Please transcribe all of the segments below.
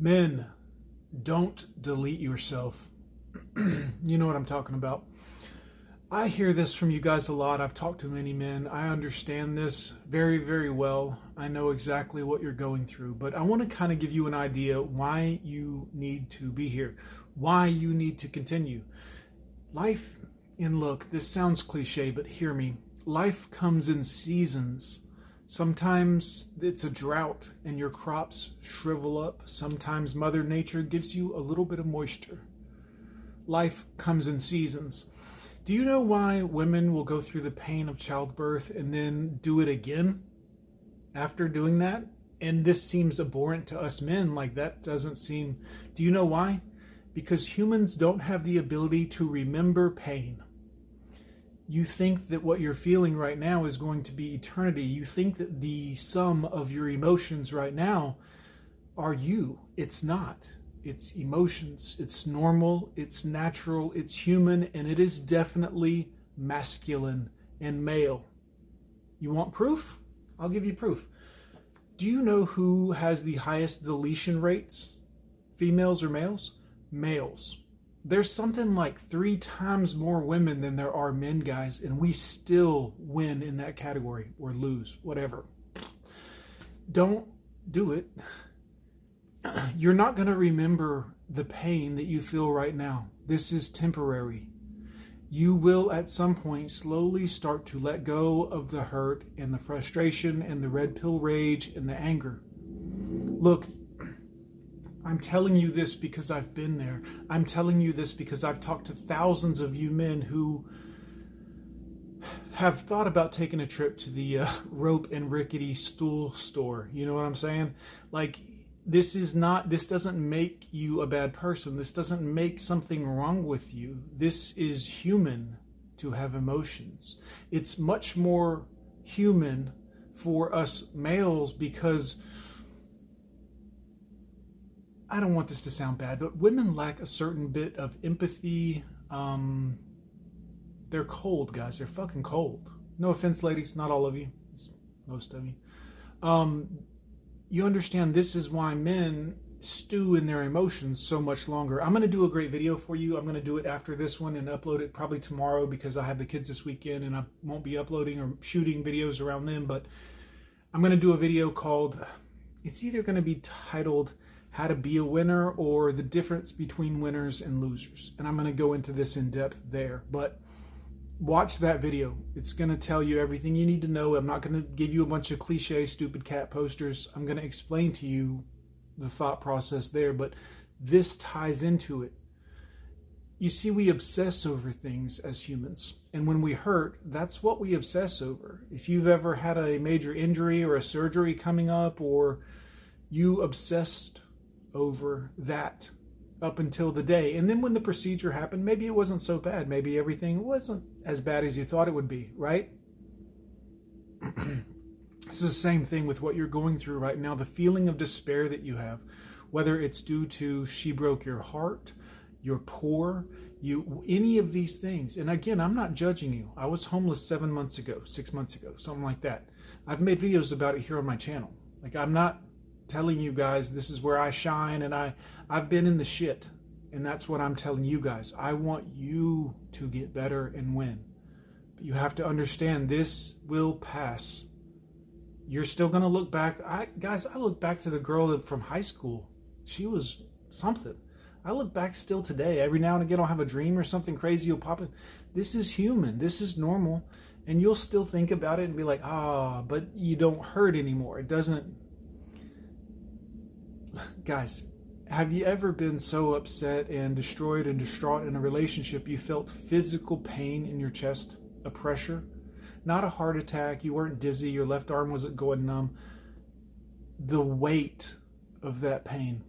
Men, don't delete yourself. you know what I'm talking about. I hear this from you guys a lot. I've talked to many men. I understand this very, very well. I know exactly what you're going through, but I want to kind of give you an idea why you need to be here, why you need to continue. Life, and look, this sounds cliche, but hear me. Life comes in seasons. Sometimes it's a drought and your crops shrivel up. Sometimes Mother Nature gives you a little bit of moisture. Life comes in seasons. Do you know why women will go through the pain of childbirth and then do it again after doing that? And this seems abhorrent to us men. Like, that doesn't seem. Do you know why? Because humans don't have the ability to remember pain you think that what you're feeling right now is going to be eternity. You think that the sum of your emotions right now are you. It's not. It's emotions. It's normal. It's natural. It's human. And it is definitely masculine and male. You want proof? I'll give you proof. Do you know who has the highest deletion rates? Females or males? Males there's something like three times more women than there are men, guys, and we still win in that category or lose, whatever. Don't do it. You're not going to remember the pain that you feel right now. This is temporary. You will at some point slowly start to let go of the hurt and the frustration and the red pill rage and the anger. Look, I'm telling you this because I've been there. I'm telling you this because I've talked to thousands of you men who have thought about taking a trip to the uh, rope and rickety stool store. You know what I'm saying? Like, this is not, this doesn't make you a bad person. This doesn't make something wrong with you. This is human to have emotions. It's much more human for us males because I don't want this to sound bad, but women lack a certain bit of empathy. Um, they're cold, guys. They're fucking cold. No offense, ladies. Not all of you. Most of you. Um, you understand this is why men stew in their emotions so much longer. I'm going to do a great video for you. I'm going to do it after this one and upload it probably tomorrow because I have the kids this weekend and I won't be uploading or shooting videos around them. But I'm going to do a video called, it's either going to be titled how to be a winner or the difference between winners and losers. And I'm going to go into this in depth there. But watch that video. It's going to tell you everything you need to know. I'm not going to give you a bunch of cliche, stupid cat posters. I'm going to explain to you the thought process there. But this ties into it. You see, we obsess over things as humans. And when we hurt, that's what we obsess over. If you've ever had a major injury or a surgery coming up, or you obsessed over that up until the day. And then when the procedure happened, maybe it wasn't so bad. Maybe everything wasn't as bad as you thought it would be, right? this is the same thing with what you're going through right now. The feeling of despair that you have, whether it's due to she broke your heart, you're poor, you any of these things. And again, I'm not judging you. I was homeless seven months ago, six months ago, something like that. I've made videos about it here on my channel. Like I'm not telling you guys this is where I shine and I I've been in the shit and that's what I'm telling you guys. I want you to get better and win. But you have to understand this will pass. You're still going to look back I guys, I look back to the girl from high school. She was something. I look back still today. Every now and again I'll have a dream or something crazy will pop in. This is human. This is normal. And you'll still think about it and be like, ah, but you don't hurt anymore. It doesn't guys, have you ever been so upset and destroyed and distraught in a relationship you felt physical pain in your chest, a pressure? Not a heart attack, you weren't dizzy, your left arm wasn't going numb. The weight of that pain.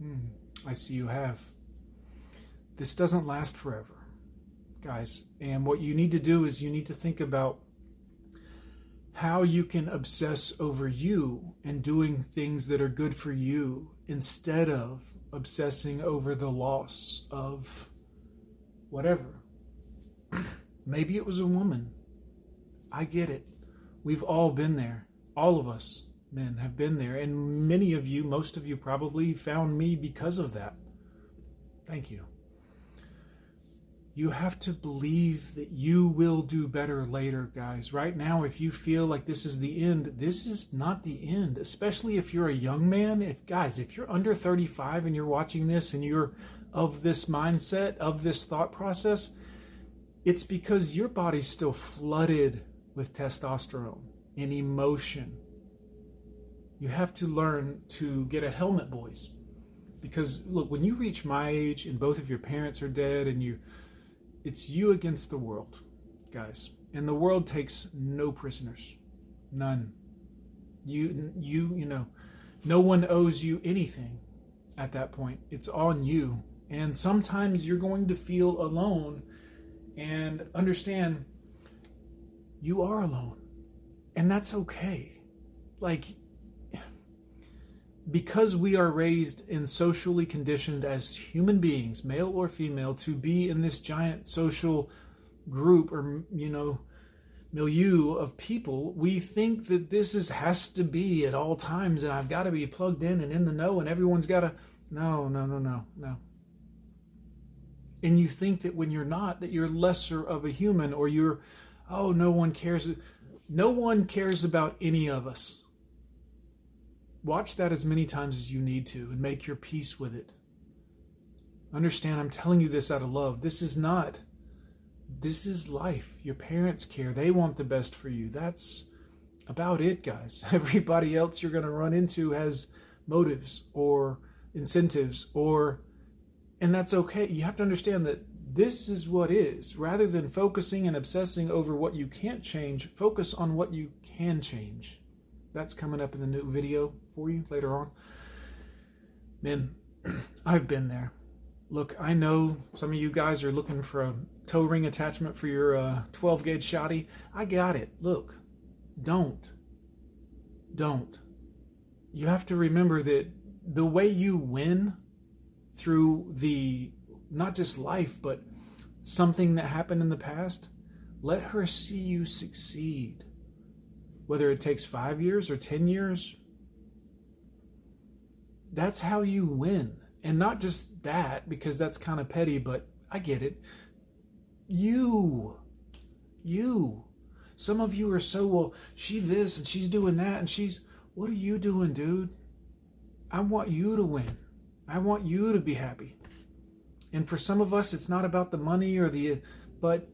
Hmm, I see you have. This doesn't last forever, guys. And what you need to do is you need to think about how you can obsess over you and doing things that are good for you instead of obsessing over the loss of whatever. Maybe it was a woman. I get it. We've all been there. All of us. men have been there. And many of you, most of you probably found me because of that. Thank you. You have to believe that you will do better later, guys. Right now, if you feel like this is the end, this is not the end, especially if you're a young man. If guys, if you're under 35 and you're watching this and you're of this mindset, of this thought process, it's because your body's still flooded with testosterone and emotion. You have to learn to get a helmet, boys. Because look, when you reach my age and both of your parents are dead and you it's you against the world, guys. And the world takes no prisoners. None. You you you know, no one owes you anything at that point. It's on you. And sometimes you're going to feel alone and understand you are alone. And that's okay. Like because we are raised and socially conditioned as human beings, male or female, to be in this giant social group or, you know, milieu of people, we think that this is has to be at all times and I've got to be plugged in and in the know and everyone's got to no, no, no, no, no. And you think that when you're not that you're lesser of a human or you're oh, no one cares. No one cares about any of us. Watch that as many times as you need to and make your peace with it. Understand, I'm telling you this out of love. This is not, this is life. Your parents care. They want the best for you. That's about it, guys. Everybody else you're going to run into has motives or incentives or, and that's okay. You have to understand that this is what is. Rather than focusing and obsessing over what you can't change, focus on what you can change. That's coming up in the new video for you later on. Man, I've been there. Look, I know some of you guys are looking for a toe ring attachment for your uh, 12 gauge shotty. I got it. Look, don't. Don't. You have to remember that the way you win through the not just life, but something that happened in the past, let her see you succeed whether it takes five years or 10 years. That's how you win. And not just that, because that's kind of petty, but I get it. You, you. Some of you are so, well, she this and she's doing that and she's, what are you doing, dude? I want you to win. I want you to be happy. And for some of us, it's not about the money or the, but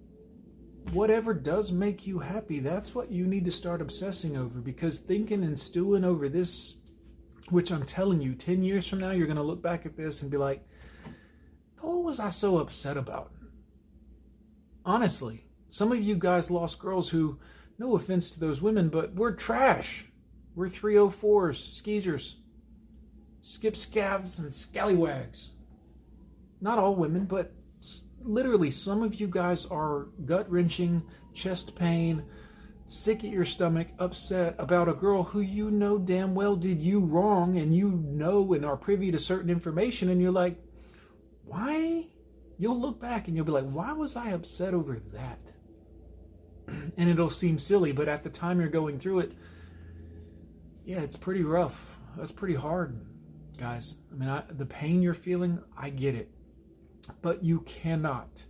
whatever does make you happy, that's what you need to start obsessing over because thinking and stewing over this, which I'm telling you, 10 years from now, you're going to look back at this and be like, what was I so upset about? Honestly, some of you guys lost girls who, no offense to those women, but we're trash. We're 304s, skeezers, skip scabs, and scallywags. Not all women, but literally, some of you guys are gut wrenching, chest pain, sick at your stomach, upset about a girl who you know damn well did you wrong and you know and are privy to certain information, and you're like, why? You'll look back and you'll be like, why was I upset over that? and it'll seem silly, but at the time you're going through it, yeah, it's pretty rough. That's pretty hard, guys. I mean, I, the pain you're feeling, I get it. But you cannot,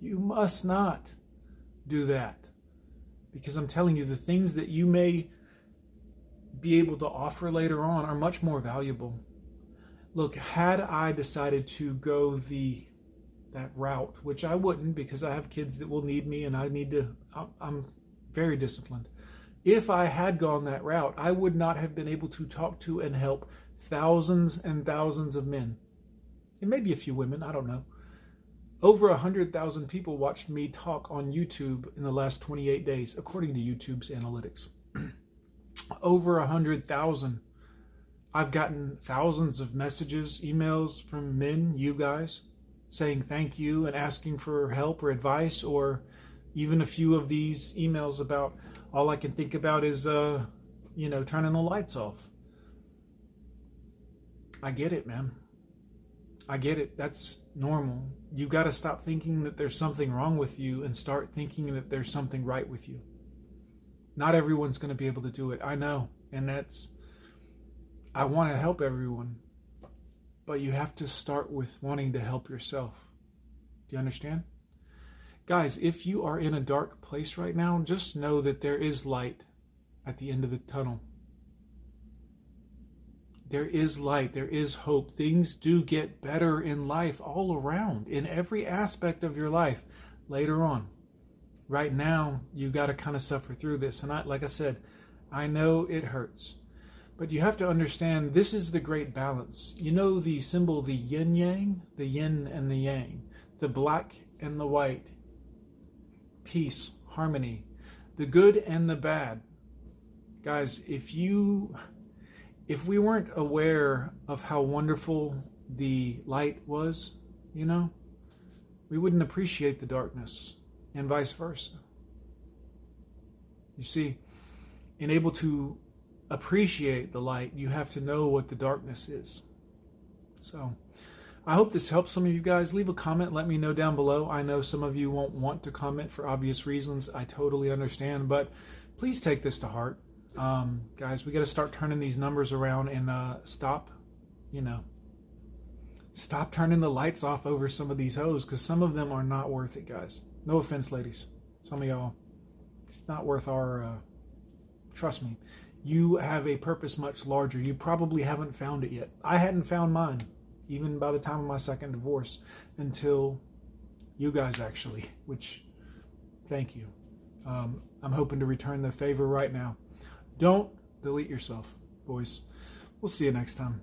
you must not do that. Because I'm telling you, the things that you may be able to offer later on are much more valuable. Look, had I decided to go the that route, which I wouldn't because I have kids that will need me and I need to, I'm very disciplined. If I had gone that route, I would not have been able to talk to and help thousands and thousands of men and maybe a few women, I don't know. Over 100,000 people watched me talk on YouTube in the last 28 days, according to YouTube's analytics. Over 100,000. I've gotten thousands of messages, emails from men, you guys, saying thank you and asking for help or advice, or even a few of these emails about all I can think about is, uh, you know, turning the lights off. I get it, man. I get it. That's normal. You've got to stop thinking that there's something wrong with you and start thinking that there's something right with you. Not everyone's going to be able to do it. I know. And that's I want to help everyone, but you have to start with wanting to help yourself. Do you understand? Guys, if you are in a dark place right now, just know that there is light at the end of the tunnel. There is light, there is hope. Things do get better in life all around, in every aspect of your life later on. Right now, you got to kind of suffer through this. And I, like I said, I know it hurts. But you have to understand this is the great balance. You know the symbol, the yin yang, the yin and the yang, the black and the white, peace, harmony, the good and the bad. Guys, if you if we weren't aware of how wonderful the light was, you know, we wouldn't appreciate the darkness and vice versa. You see, in able to appreciate the light, you have to know what the darkness is. So, I hope this helps some of you guys. Leave a comment, let me know down below. I know some of you won't want to comment for obvious reasons. I totally understand, but please take this to heart. Um, guys, we got to start turning these numbers around and uh, stop, you know, stop turning the lights off over some of these hoes because some of them are not worth it, guys. No offense, ladies. Some of y'all, it's not worth our, uh, trust me. You have a purpose much larger. You probably haven't found it yet. I hadn't found mine, even by the time of my second divorce, until you guys actually, which thank you. Um, I'm hoping to return the favor right now. Don't delete yourself, boys. We'll see you next time.